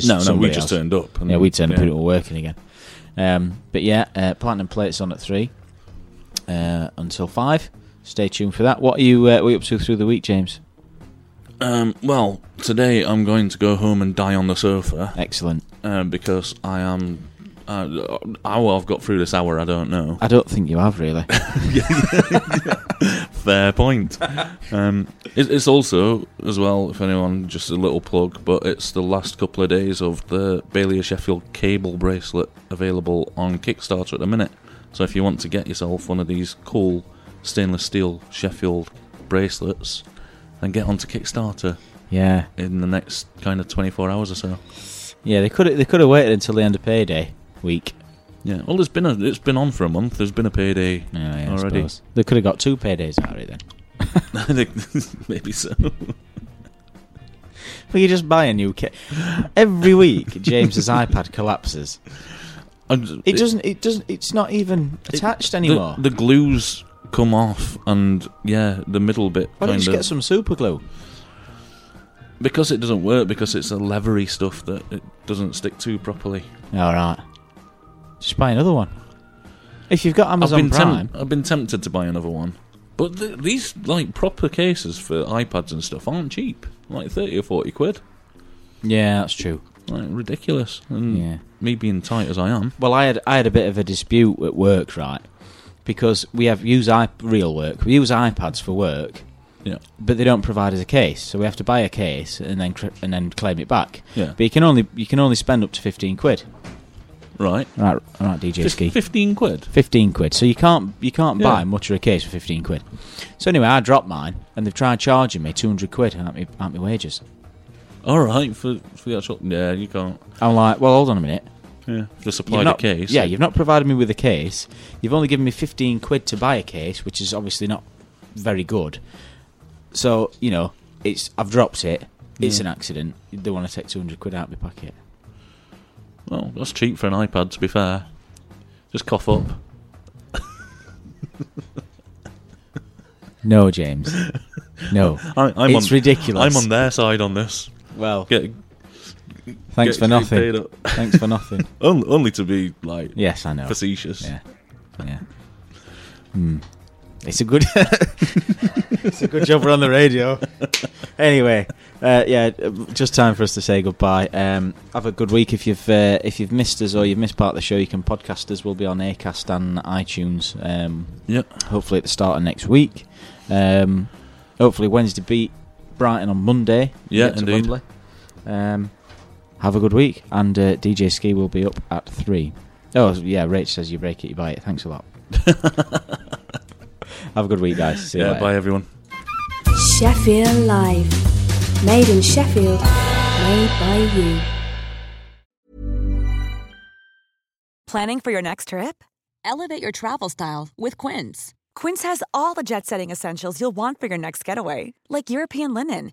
No, no, we somebody just else. turned up. And, Yeah, we turned up and it were working again. Um, but yeah, uh, Platinum Plate's on at three uh, until five. Stay tuned for that. What are you, uh, what are you up to through the week, James? Um, well, today I'm going to go home and die on the sofa Excellent. um, because I am. Uh, how I've got through this hour, I don't know. I don't think you have really. Fair point. um, it, it's also, as well, if anyone, just a little plug, but it's the last couple of days of the Bailey Sheffield cable bracelet available on Kickstarter at the minute. So if you want to get yourself one of these cool stainless steel Sheffield bracelets, then get onto Kickstarter yeah, in the next kind of 24 hours or so. yeah. They could they could have waited until the end of payday week. Yeah, well, it's been a, it's been on for a month. There's been a payday Yeah, yeah, already. They could have got two paydays out of it then. Maybe so. Well, you just buy a new kit every week. James's iPad collapses. I'm- It doesn't. It doesn't. It's not even attached anymore. The, the glues come off, and yeah, the middle bit Why don't you just get some super glue? because it doesn't work because it's a leathery stuff that it doesn't stick to properly. All right. Just buy another one. If you've got Amazon I've been Prime, temp- I've been tempted to buy another one, but th- these like proper cases for iPads and stuff aren't cheap. Like thirty or forty quid. yeah, that's true. Like ridiculous. And Yeah. me being tight as I am. Well, I had I had a bit of a dispute at work, right? Because we have use i real work. We use iPads for work, Yeah. but they don't provide us a case, so we have to buy a case and then cr- and then claim it back. Yeah. But you can only you can only spend up to fifteen quid. Right. Right, right, DJ Fif- Ski. Fifteen quid. Fifteen quid. So you can't you can't Yeah. buy much of a case for fifteen quid. So anyway, I dropped mine, and they've tried charging me two hundred quid out my out my wages. All right for for the actual. Yeah, you can't. I'm like, well, hold on a minute. Yeah. Just You've supply case. Yeah, you've not provided me with a case. You've only given me 15 quid to buy a case, which is obviously not very good. So, you know, it's I've dropped it. It's Yeah. an accident. They want to take 200 quid out of my pocket. Well, that's cheap for an iPad. To be fair, just cough up. No, James. No. I, I'm it's on, ridiculous. I'm on their side on this. Well, Get, thanks for nothing. Thanks for nothing. only, only to be like Yes, I know. facetious. Yeah. Yeah. Hmm. It's a good It's a good job we're on the radio. anyway, uh, yeah, just time for us to say goodbye. Um, have a good week. If you've uh, if you've missed us or you've missed part of the show, you can podcast us. We'll be on Acast and iTunes. Um, Yep. hopefully at the start of next week. Um, hopefully Wednesday beat Brighton on Monday. Yeah, indeed. Um, have a good week, and uh, DJ Ski will be up at three. Oh yeah, Rach says you break it, you buy it. Thanks a lot. have a good week, guys. See you Yeah. later. Bye, everyone. Sheffield Live. Made in Sheffield. Made by you. Planning for your next trip? Elevate your travel style with Quince. Quince has all the jet setting essentials you'll want for your next getaway, like European linen,